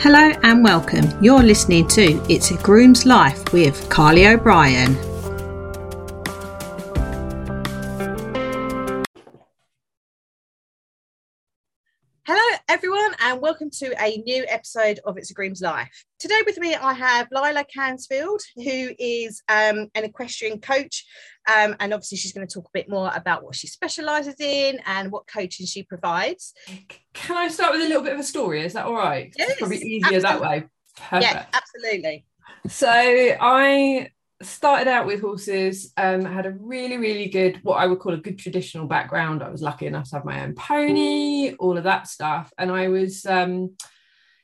Hello and welcome. You're listening to It's a Groom's Life with Carly O'Brien. Hello, everyone, and welcome to a new episode of It's a Groom's Life. Today, with me, I have Lila Cansfield, who is um, an equestrian coach. Um, and obviously, she's going to talk a bit more about what she specialises in and what coaching she provides. Can I start with a little bit of a story? Is that all right? Yes, it's probably easier that way. Perfect. Yeah, absolutely. So I started out with horses um had a really really good what i would call a good traditional background i was lucky enough to have my own pony all of that stuff and i was um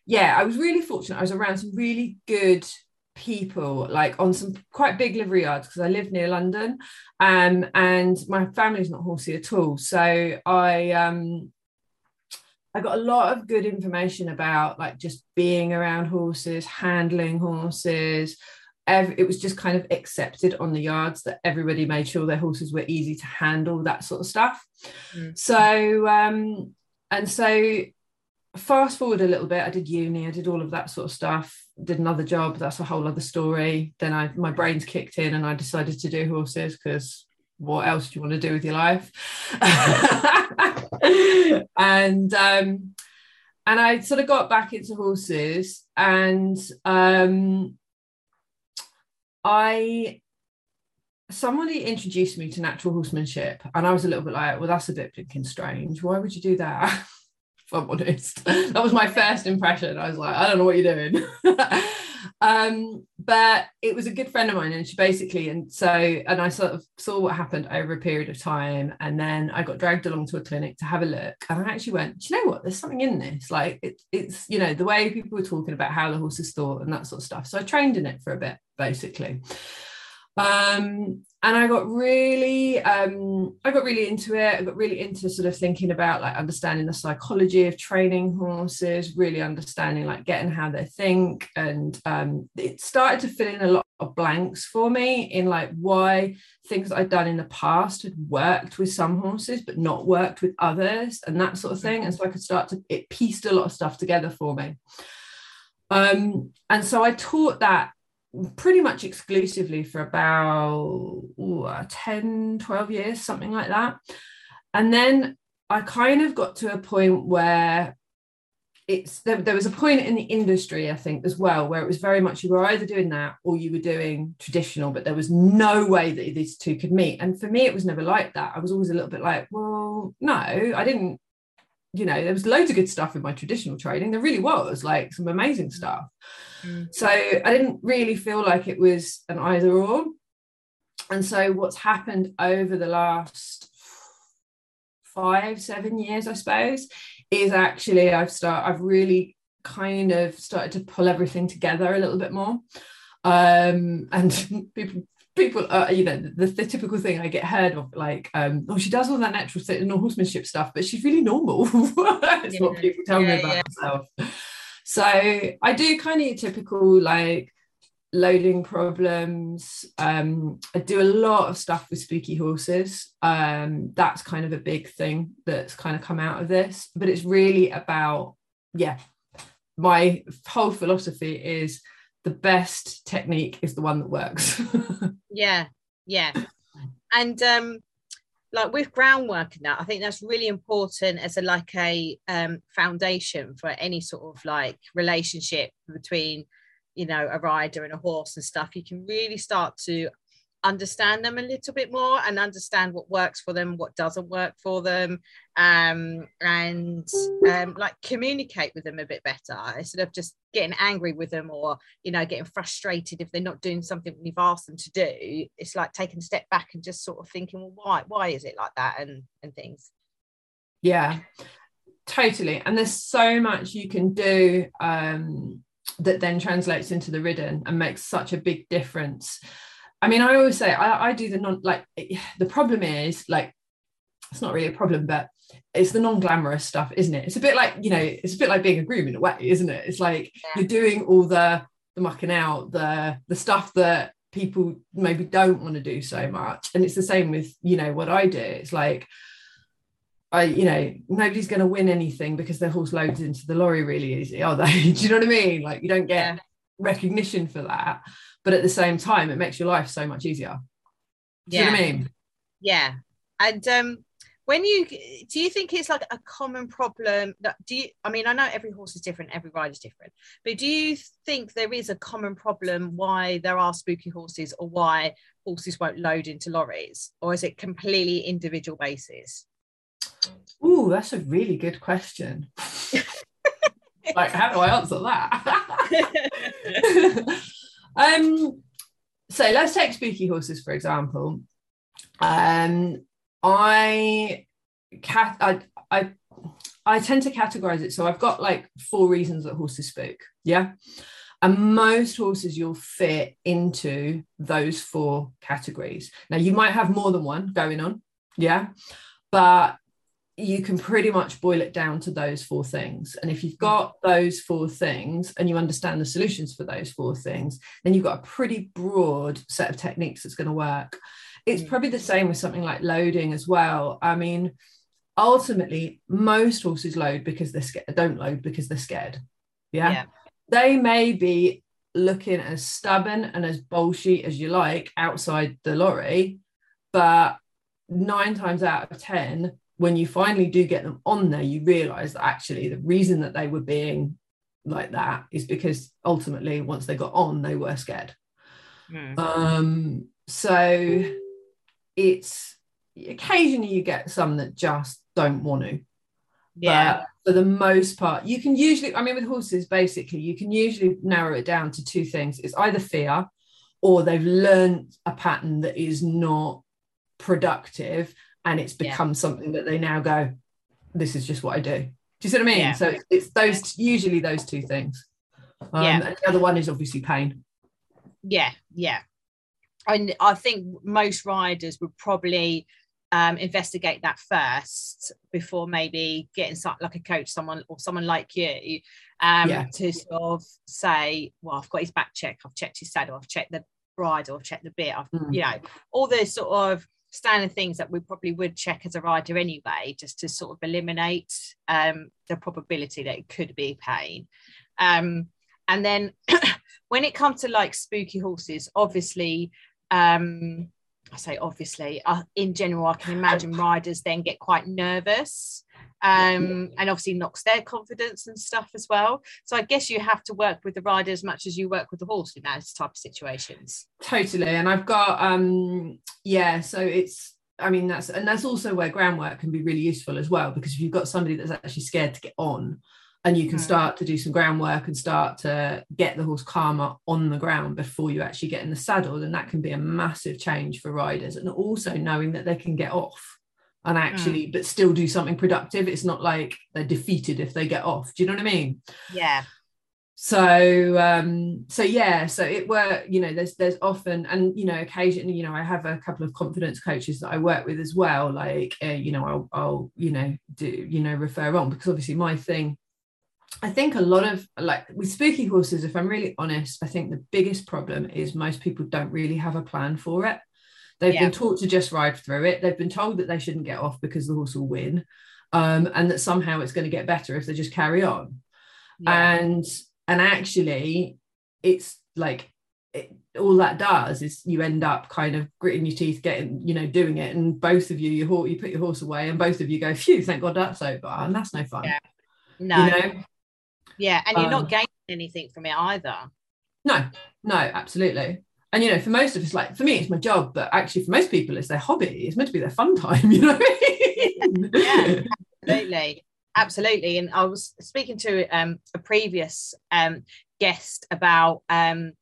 yeah i was really fortunate i was around some really good people like on some quite big livery yards because i live near london um and my family's not horsey at all. So i um I got a lot of good information about like just being around horses, handling horses, it was just kind of accepted on the yards that everybody made sure their horses were easy to handle that sort of stuff. Mm. so um and so fast forward a little bit i did uni i did all of that sort of stuff did another job that's a whole other story then i my brains kicked in and i decided to do horses because what else do you want to do with your life and um and i sort of got back into horses and um I somebody introduced me to natural horsemanship and I was a little bit like, well, that's a bit freaking strange. Why would you do that? if I'm honest. That was my first impression. I was like, I don't know what you're doing. um, but it was a good friend of mine, and she basically, and so, and I sort of saw what happened over a period of time, and then I got dragged along to a clinic to have a look, and I actually went, do you know what? There's something in this. Like it, it's, you know, the way people were talking about how the horses thought and that sort of stuff. So I trained in it for a bit, basically um, and I got really, um, I got really into it. I got really into sort of thinking about like understanding the psychology of training horses, really understanding like getting how they think, and um, it started to fill in a lot of blanks for me in like why things I'd done in the past had worked with some horses but not worked with others, and that sort of thing. And so I could start to it pieced a lot of stuff together for me. Um, and so I taught that pretty much exclusively for about ooh, uh, 10 12 years something like that. And then i kind of got to a point where it's there, there was a point in the industry i think as well where it was very much you were either doing that or you were doing traditional but there was no way that these two could meet. And for me it was never like that. I was always a little bit like well no i didn't you know there was loads of good stuff in my traditional training there really was like some amazing stuff Mm. So I didn't really feel like it was an either or. And so what's happened over the last five, seven years, I suppose, is actually I've start I've really kind of started to pull everything together a little bit more. Um, and people people are you know the, the, typical thing i get heard of like um oh she does all that natural no horsemanship stuff but she's really normal that's yeah. what people tell yeah, me about yeah. herself so I do kind of typical like loading problems. Um, I do a lot of stuff with spooky horses. Um, that's kind of a big thing that's kind of come out of this. But it's really about, yeah, my whole philosophy is the best technique is the one that works. yeah, yeah. And um like with groundwork and that i think that's really important as a like a um, foundation for any sort of like relationship between you know a rider and a horse and stuff. You can really start to understand them a little bit more and understand what works for them what doesn't work for them um, and um, like communicate with them a bit better instead of just getting angry with them or you know getting frustrated if they're not doing something you've asked them to do. It's like taking a step back and just sort of thinking well why why is it like that? and and things. Yeah totally. And there's so much you can do um, that then translates into the ridden and makes such a big difference I mean, I always say I, I do the non like the problem is like it's not really a problem, but it's the non-glamorous stuff, isn't it? It's a bit like, you know, it's a bit like being a groom in a way, isn't it? It's like yeah. you're doing all the the mucking out, the the stuff that people maybe don't want to do so much. And it's the same with, you know, what I do. It's like I, you know, nobody's going to win anything because their horse loads into the lorry really easy, are they? Do you know what I mean? Like you don't get Yeah. recognition for that, but at the same time, it makes your life so much easier. Do you know what I mean? Yeah. And um when you do you think it's like a common problem that do you I mean I know every horse is different, every ride is different, but do you think there is a common problem why there are spooky horses or why horses won't load into lorries? Or is it completely individual basis? Ooh, that's a really good question. like, how do I answer that? um, so let's take spooky horses for example. Um, I cat I I I tend to categorize it. So I've got like four reasons that horses spook. Yeah. And most horses you'll fit into those four categories. Now you might have more than one going on. Yeah. But you can pretty much boil it down to those four things. And if you've got those four things and you understand the solutions for those four things, then you've got a pretty broad set of techniques that's going to work. It's Mm. probably the same with something like loading as well. I mean, ultimately, most horses load because they're scared, don't load because they're scared. Yeah. Yeah. They may be looking as stubborn and as bullshit as you like outside the lorry, but nine times out of 10, when you finally do get them on there, you realize that actually the reason that they were being like that is because ultimately, once they got on, they were scared. Mm. Um, so it's occasionally you get some that just don't want to. Yeah. But for the most part, you can usually, I mean, with horses, basically, you can usually narrow it down to two things. It's either fear or they've learned a pattern that is not productive and it's Yeah. become something that they now go, this is just what I do. Do you see what I mean? Yeah. So it's, it's those, usually those two things. Um, Yeah. And the other one is obviously pain. yeah yeah and i think most riders would probably um, investigate that first before maybe getting some, like a coach someone or someone like you um, Yeah. to sort of say well i've got his back check i've checked his saddle i've checked the bridle i've checked the bit i've Mm. you know all the sort of standard things that we probably would check as a rider anyway just to sort of eliminate um, the probability that it could be pain. Um, and then when it comes to like spooky horses obviously um i say obviously uh, in general i can imagine riders then get quite nervous um and obviously knocks their confidence and stuff as well. So i guess you have to work with the rider as much as you work with the horse in those type of situations. Totally and i've got um yeah so it's i mean that's and that's also where groundwork can be really useful as well because if you've got somebody that's actually scared to get on and you can Mm. start to do some groundwork and start to get the horse calmer on the ground before you actually get in the saddle then that can be a massive change for riders and also knowing that they can get off and actually but still do something productive. It's not like they're defeated if they get off. Do you know what i mean? Yeah. So um so yeah so it were you know there's there's often and you know occasionally you know i have a couple of confidence coaches that i work with as well like uh, you know I'll, I'll you know do you know refer on because obviously my thing i think a lot of like with spooky horses if i'm really honest i think the biggest problem is most people don't really have a plan for it they've Yeah. been taught to just ride through it. They've been told that they shouldn't get off because the horse will win um, and that somehow it's going to get better if they just carry on. Yeah. And and actually it's like it, all that does is you end up kind of gritting your teeth getting you know doing it and both of you your horse you put your horse away and both of you go phew thank god that's over. And that's no fun. Yeah. no. you know? Yeah and you're Um, not gaining anything from it either. No. No absolutely and you know for most of us like for me it's my job but actually for most people it's their hobby it's meant to be their fun time you know? Yeah. absolutely absolutely and i was speaking to um, a previous um, guest about um,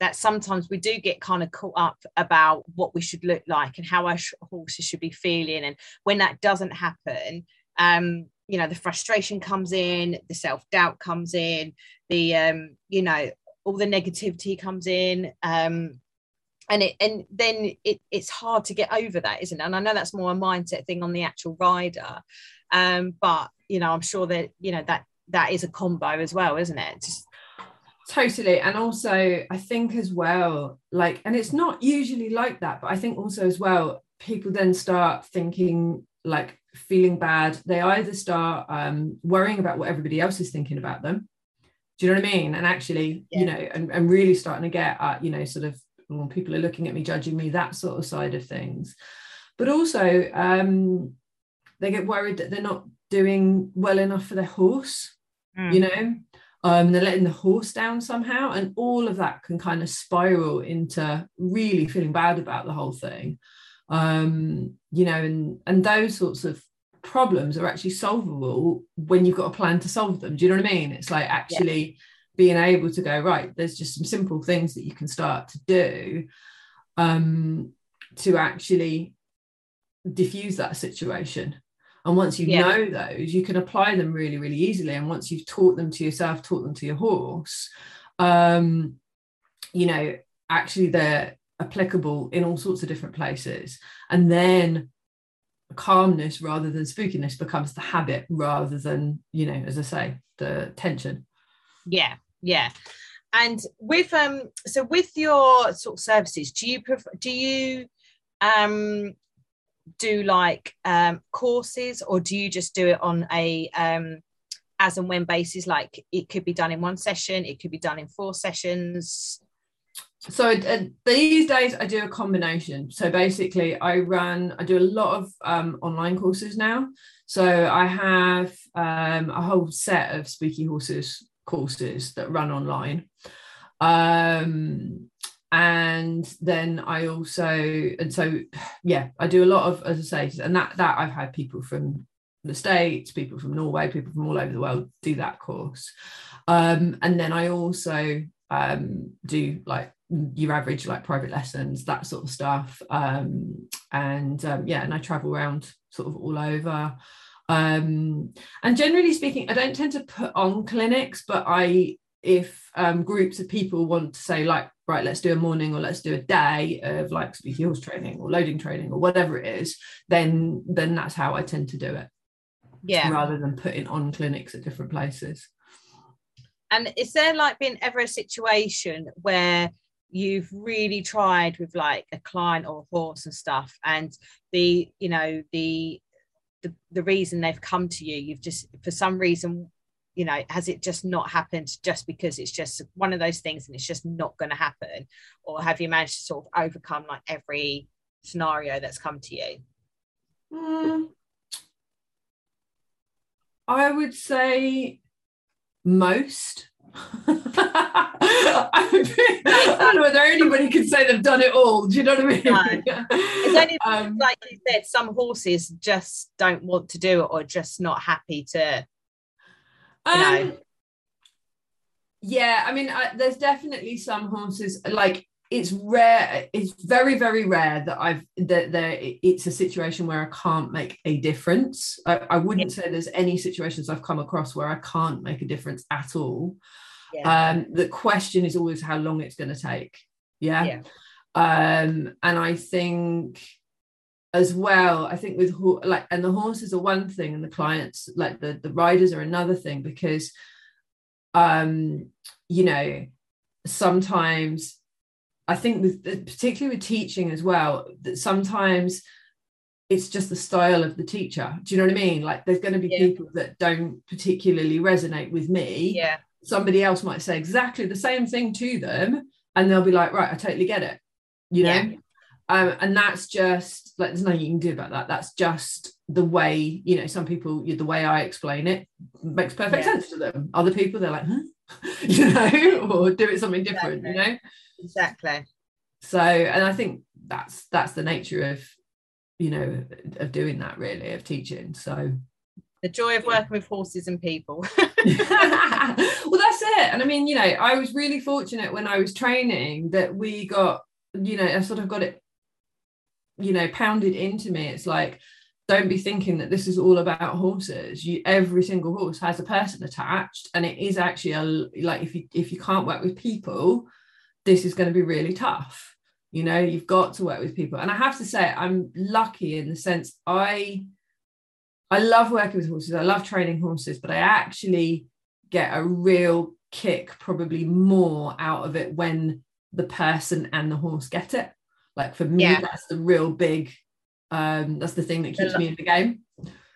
that sometimes we do get kind of caught up about what we should look like and how our sh- horses should be feeling and when that doesn't happen um, you know the frustration comes in the self-doubt comes in the um, you know all the negativity comes in um, and it and then it, it's hard to get over that isn't it? And i know that's more a mindset thing on the actual rider um but you know i'm sure that you know that that is a combo as well isn't it? Just, totally. And also i think as well like and it's not usually like that but i think also as well people then start thinking like feeling bad. They either start um, worrying about what everybody else is thinking about them do you know what i mean and actually yeah. you know and, and really starting to get uh, you know sort of well, people are looking at me judging me that sort of side of things but also um, they get worried that they're not doing well enough for their horse mm. you know um, they're letting the horse down somehow and all of that can kind of spiral into really feeling bad about the whole thing um, you know and and those sorts of problems are actually solvable when you've got a plan to solve them do you know what i mean it's like actually yeah. being able to go right there's just some simple things that you can start to do um, to actually diffuse that situation and once you yeah. know those, you can apply them really, really easily. And once you've taught them to yourself, taught them to your horse, um, you know, actually they're applicable in all sorts of different places. And then calmness rather than spookiness becomes the habit rather than, you know, as I say, the tension. Yeah, yeah. And with um, so with your sort of services, do you prefer, do you um do like um, courses or do you just do it on a um, as and when basis like it could be done in one session it could be done in four sessions so uh, these days i do a combination. So basically i run i do a lot of um, online courses now. So i have um, a whole set of spooky horses courses that run online. Um, and then I also and so yeah I do a lot of as I say and that that I've had people from the states people from Norway people from all over the world do that course. Um, and then I also um, do like your average like private lessons that sort of stuff. Um, and um, yeah and I travel around sort of all over. Um, and generally speaking I don't tend to put on clinics but I if um, groups of people want to say like right let's do a morning or let's do a day of like speaking horse training or loading training or whatever it is then then that's how i tend to do it. Yeah. Rather than putting on clinics at different places. And is there like been ever a situation where you've really tried with like a client or a horse and stuff and the you know the the, the reason they've come to you you've just for some reason you know has it just not happened just because it's just one of those things and it's just not going to happen? Or have you managed to sort of overcome like every scenario that's come to you? Mm, i would say most I, don't know whether anybody can say they've done it all. Do you know what I mean? No. It's only um, like you said, some horses just don't want to do it or just not happy to You um, yeah, I mean, I, there's definitely some horses like it's rare. It's very, very rare that I've that there it's a situation where I can't make a difference. I, I wouldn't yeah. say there's any situations I've come across where I can't make a difference at all. Yeah. Um, the question is always how long it's going to take. Yeah. yeah. Um, and I think as well i think with like and the horses are one thing and the clients like the the riders are another thing because um you know sometimes i think with particularly with teaching as well that sometimes it's just the style of the teacher do you know what i mean like there's going to be yeah. people that don't particularly resonate with me yeah somebody else might say exactly the same thing to them and they'll be like right i totally get it you know yeah. Um, and that's just like there's nothing you can do about that. That's just the way you know. Some people, the way I explain it makes perfect yeah. sense to them. Other people, they're like, huh? you know, or do it something different. Exactly. You know, exactly. So, and I think that's that's the nature of you know of doing that really of teaching. So the joy of working with horses and people. well, that's it. And I mean, you know, I was really fortunate when I was training that we got, you know, I sort of got it you know pounded into me it's like don't be thinking that this is all about horses. You every single horse has a person attached and it is actually a like if you if you can't work with people this is going to be really tough. You know you've got to work with people. And i have to say i'm lucky in the sense i i love working with horses. I love training horses but i actually get a real kick probably more out of it when the person and the horse get it. Like for me, yeah. that's the real big, um, that's the thing that keeps me in the game.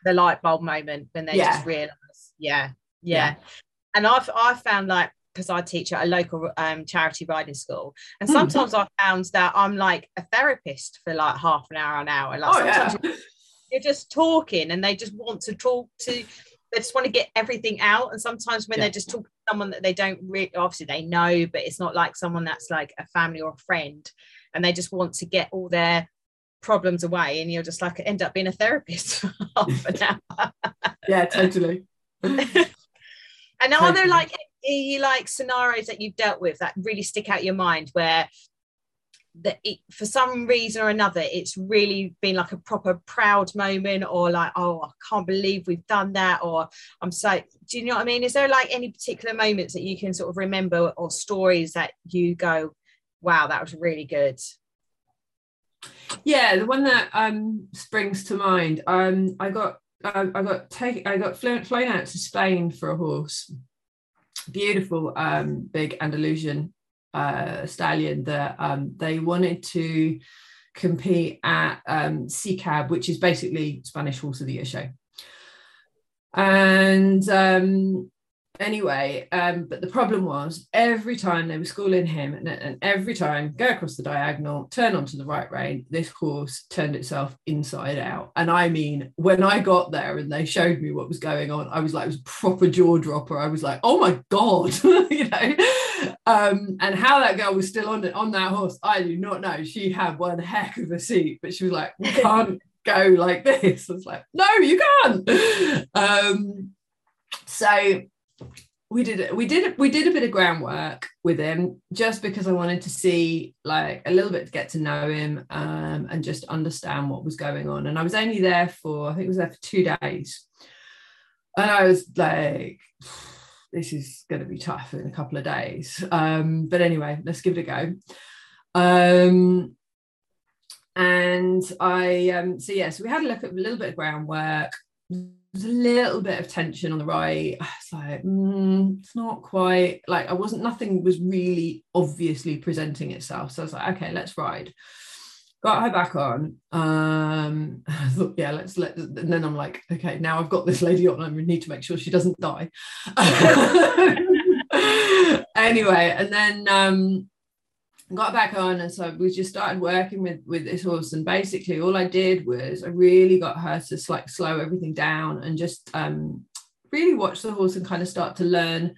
the light bulb moment when they Yeah. just realize yeah, yeah and i've i found like because i teach at a local um, charity riding school and Hmm. sometimes i found that i'm like a therapist for like half an hour an hour like Oh yeah. sometimes you're just talking and they just want to talk to they just want to get everything out and sometimes when Yeah. they're just talking to someone that they don't really obviously they know but it's not like someone that's like a family or a friend and they just want to get all their problems away and you'll just like end up being a therapist for half an hour. Yeah, totally. and are there like any like scenarios that you've dealt with that really stick out your mind where that it, for some reason or another it's really been like a proper proud moment or like oh I can't believe we've done that or I'm so do you know what I mean? Is there like any particular moments that you can sort of remember or stories that you go wow that was really good Yeah, the one that um springs to mind. Um, I got I, I got take I got flown, flown out to Spain for a horse. Beautiful, um, big Andalusian uh, stallion that um, they wanted to compete at um, SICAB, which is basically Spanish Horse of the Year show. And um, anyway, um, but the problem was every time they were schooling him, and, and every time go across the diagonal, turn onto the right rein, this horse turned itself inside out. And I mean, when I got there and they showed me what was going on, I was like, it was proper jaw dropper. I was like, oh my god, you know. Um, and how that girl was still on on that horse, I do not know. She had one heck of a seat, but she was like, we can't go like this. I was like, no, you can't. Um, so we did we did we did a bit of groundwork with him just because I wanted to see like a little bit to get to know him um, and just understand what was going on. And I was only there for I think it was there for two days, and I was like, this is going to be tough in a couple of days. Um, but anyway, let's give it a go. Um, and I um, so yeah, so we had a look at a little bit of groundwork there's a little bit of tension on the right. It's like, mm, it's not quite like I wasn't, nothing was really obviously presenting itself. So I was like, okay, let's ride. Got her back on. Um, I thought, yeah, let's let, and then I'm like, okay, now I've got this lady on, I need to make sure she doesn't die. anyway, and then um, got back on and so we just started working with with this horse. And basically all i did was i really got her to like slow everything down and just um really watch the horse and kind of start to learn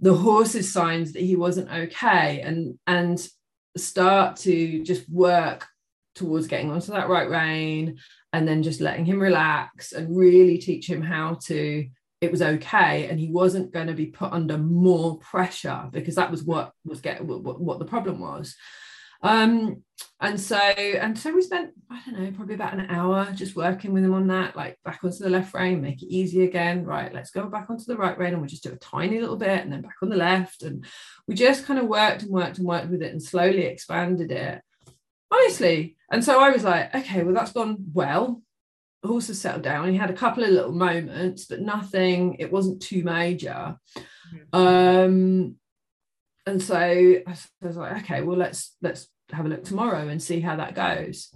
the horse's signs that he wasn't okay and and start to just work towards getting onto that right rein and then just letting him relax and really teach him how to it was okay and he wasn't going to be put under more pressure because that was what was get what, what the problem was. Um and so and so we spent i don't know probably about an hour just working with him on that like back onto the left rein make it easy again. Right let's go back onto the right rein and we'll just do a tiny little bit and then back on the left. And we just kind of worked and worked and worked with it and slowly expanded it. Honestly and so i was like okay well that's gone well the horse has settled down. He had a couple of little moments, but nothing, it wasn't too major. Um, and so I was like, okay, well, let's let's have a look tomorrow and see how that goes.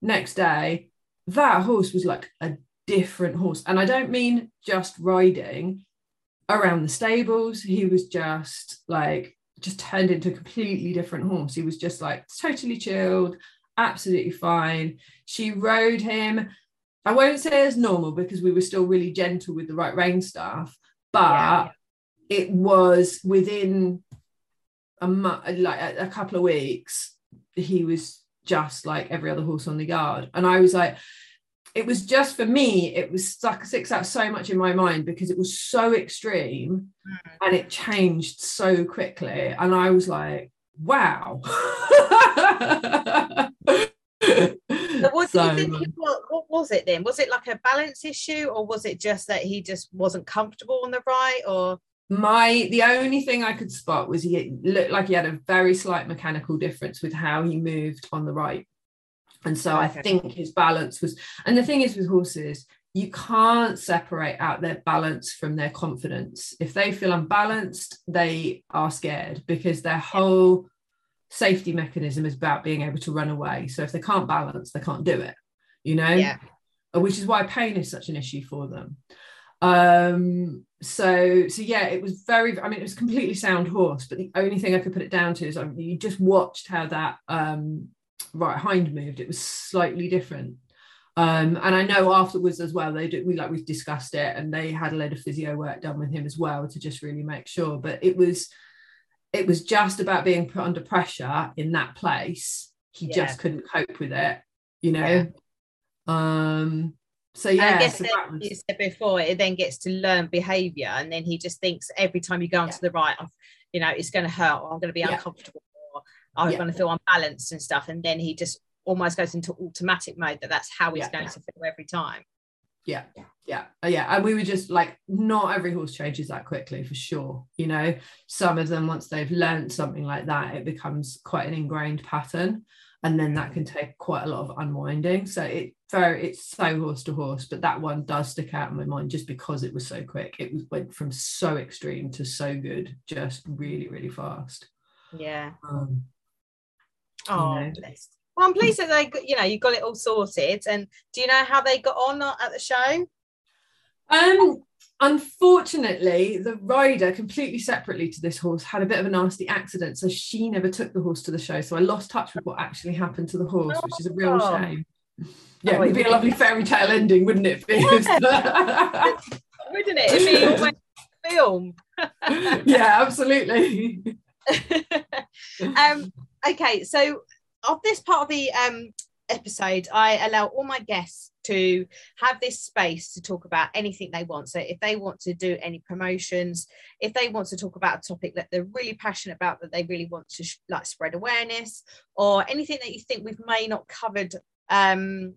Next day, that horse was like a different horse. And I don't mean just riding around the stables. He was just like just turned into a completely different horse. He was just like totally chilled, absolutely fine. She rode him I won't say as normal because we were still really gentle with the right rein stuff, but Yeah, it was within a like a, a couple of weeks, he was just like every other horse on the yard, and I was like, it was just for me, it was stuck sticks out so much in my mind because it was so extreme, mm. and it changed so quickly, and I was like, wow. So what you think? it was, what was it then? Was it like a balance issue, or was it just that he just wasn't comfortable on the right? Or my the only thing I could spot was he looked like he had a very slight mechanical difference with how he moved on the right. And so I think his balance was, and the thing is with horses, you can't separate out their balance from their confidence. If they feel unbalanced, they are scared because their whole safety mechanism is about being able to run away. So if they can't balance, they can't do it, you know? yeah, which is why pain is such an issue for them. Um, so so yeah, it was very. I mean, it was completely sound horse, but the only thing I could put it down to is I mean, you just watched how that um, right hind moved. It was slightly different. Um, and I know afterwards as well, they did we like we've discussed it, and they had a load of physio work done with him as well to just really make sure. But it was it was just about being put under pressure in that place. He yeah. just couldn't cope with it, you know. Yeah. Um so yeah, I guess so was... you said before, it then gets to learn behaviour, and then he just thinks every time you go onto yeah. the right, you know, it's going to hurt, or I'm going to be uncomfortable, or I'm going to feel unbalanced and stuff, and then he just almost goes into automatic mode that that's how he's going to feel every time. Yeah, yeah, uh, yeah, and we were just like, not every horse changes that quickly for sure. You know, some of them once they've learned something like that, it becomes quite an ingrained pattern and then that can take quite a lot of unwinding. So it very it's so horse to horse but that one does stick out in my mind just because it was so quick. It was, went from so extreme to so good just really really fast. Yeah. Um, oh you know. Well i'm pleased that they you know you got it all sorted and do you know how they got on at the show um Unfortunately, the rider, completely separately to this horse, had a bit of a nasty accident. So she never took the horse to the show. So I lost touch with what actually happened to the horse, which is a real oh. shame. Yeah, oh, it would be a lovely fairy tale ending, wouldn't it? Yeah. wouldn't it? It'd be a film. yeah, absolutely. um, okay, so of this part of the um, episode, I allow all my guests to have this space to talk about anything they want. So if they want to do any promotions, if they want to talk about a topic that they're really passionate about, that they really want to sh- like spread awareness, or anything that you think we've may not covered, um,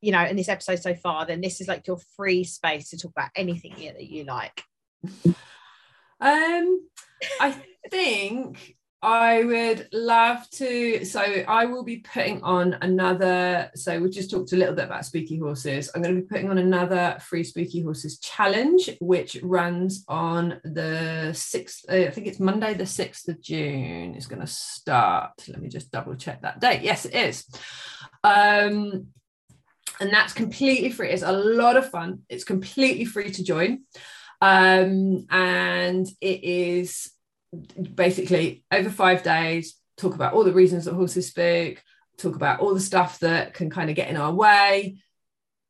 you know, in this episode so far, then this is like your free space to talk about anything here that you like. Um, I think I would love to. So I will be putting on another. So we just talked a little bit about spooky horses. I'm going to be putting on another free spooky horses challenge, which runs on the sixth. Uh, I think it's Monday, the sixth of June. It's going to start. Let me just double check that date. Yes, it is. Um, and that's completely free. It's a lot of fun. It's completely free to join. Um, and it is basically over five days talk about all the reasons that horses spook talk about all the stuff that can kind of get in our way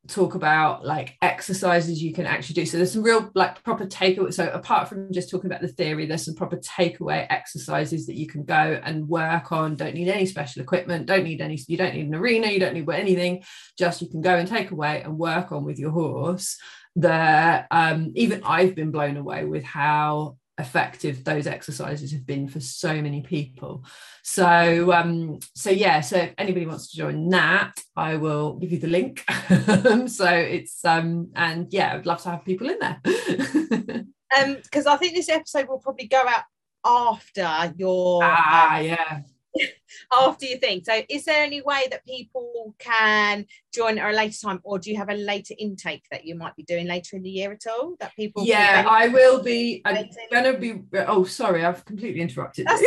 talk about like exercises you can actually do. So there's some real like proper takeaway so apart from just talking about the theory there's some proper takeaway exercises that you can go and work on. Don't need any special equipment don't need any you don't need an arena you don't need anything. Just you can go and take away and work on with your horse that um, even i've been blown away with how effective those exercises have been for so many people. So um so yeah so if anybody wants to join that i will give you the link. So it's um and yeah i'd love to have people in there. Um because i think this episode will probably go out after your ah um, yeah after you think. So is there any way that people can join at a later time or do you have a later intake that you might be doing later in the year at all that people yeah i will be i'm gonna be oh sorry i've completely interrupted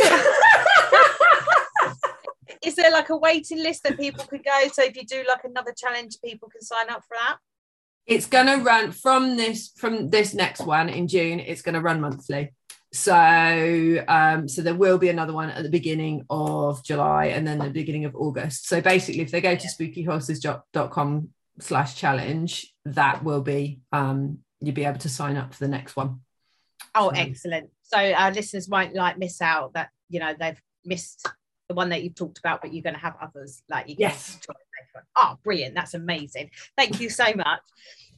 is there like a waiting list that people could go? So if you do like another challenge people can sign up for that? It's to run from this from this next one in june it's to run monthly so um, so there will be another one at the beginning of July and then the beginning of August. So basically, if they go to spookyhorses.com slash challenge, that will be um, you'll be able to sign up for the next one. Oh, so. excellent! So our listeners won't like miss out that you know they've missed the one that you've talked about, but you're going to have others like you. Yes. Oh, brilliant! That's amazing. Thank you so much.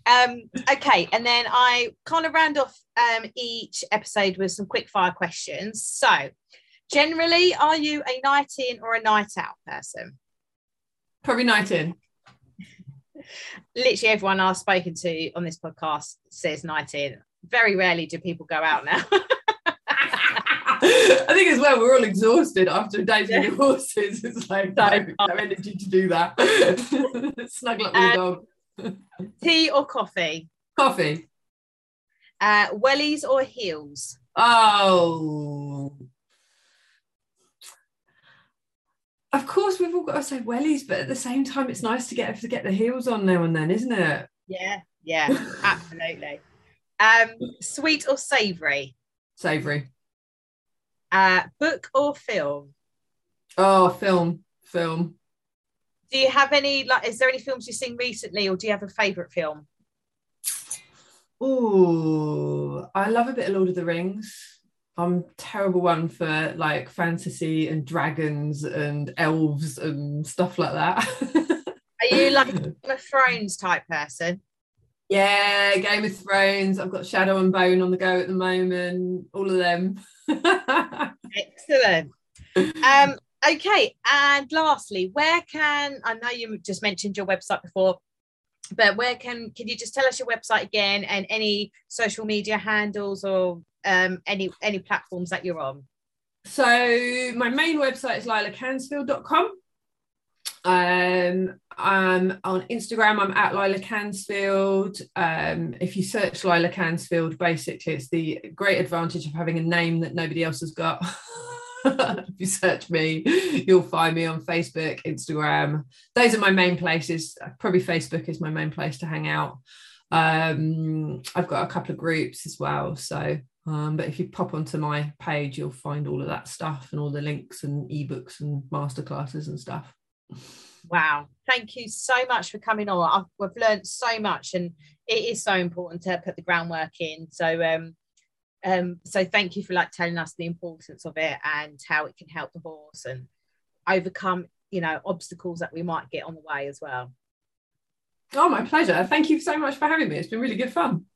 Um, okay, and then I kind of round off um, each episode with some quick fire questions. So, generally, are you a night in or a night out person? Probably night in. Literally, everyone I've spoken to on this podcast says night in. Very rarely do people go out now. I think as well, we're all exhausted after a day yeah. the horses. It's like no, no energy to do that. Snuggle up with um, the dog. Tea or coffee? Coffee. Uh, wellies or heels? Oh. of course we've all got to say wellies, but at the same time, it's nice to get to get the heels on now and then, isn't it? Yeah, yeah, absolutely. Um, sweet or savoury? Savoury. Uh, book or film? Oh, film, film. Do you have any like? Is there any films you've seen recently, or do you have a favourite film? Oh, I love a bit of Lord of the Rings. I'm terrible one for like fantasy and dragons and elves and stuff like that. Are you like a Game of Thrones type person? Yeah, Game of Thrones. I've got Shadow and Bone on the go at the moment. All of them. Excellent. Um, okay, and lastly, where can I know you just mentioned your website before, but where can can you just tell us your website again and any social media handles or um, any any platforms that you're on? So my main website is lilacansfield.com. Um, I'm on Instagram. I'm at Lila Cansfield. Um, if you search Lila Cansfield, basically it's the great advantage of having a name that nobody else has got. if you search me, you'll find me on Facebook, Instagram. Those are my main places. Probably Facebook is my main place to hang out. Um, I've got a couple of groups as well. So, um, but if you pop onto my page, you'll find all of that stuff and all the links and ebooks and masterclasses and stuff. Wow. Thank you so much for coming on. I've, we've learned so much and it is so important to put the groundwork in. So, um, um, so thank you for like telling us the importance of it and how it can help the horse and overcome, you know, obstacles that we might get on the way as well. Oh, my pleasure. Thank you so much for having me. It's been really good fun.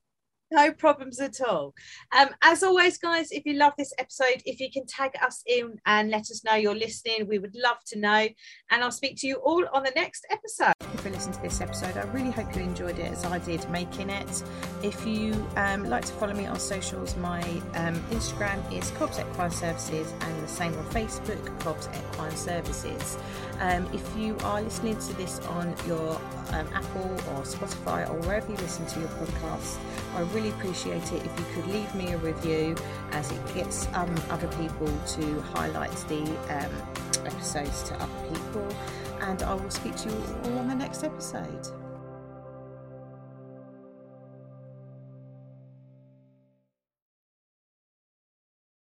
No problems at all. Um, as always, guys, if you love this episode, if you can tag us in and let us know you're listening, we would love to know. And I'll speak to you all on the next episode. If you listened to this episode, I really hope you enjoyed it as I did making it. If you um, like to follow me on socials, my um, Instagram is Cobbs Equine Services and the same on Facebook, Cobbs Equine Services. Um, if you are listening to this on your um, Apple or Spotify or wherever you listen to your podcast, I really appreciate it if you could leave me a review as it gets um, other people to highlight the um, episodes to other people. And I will speak to you all on the next episode.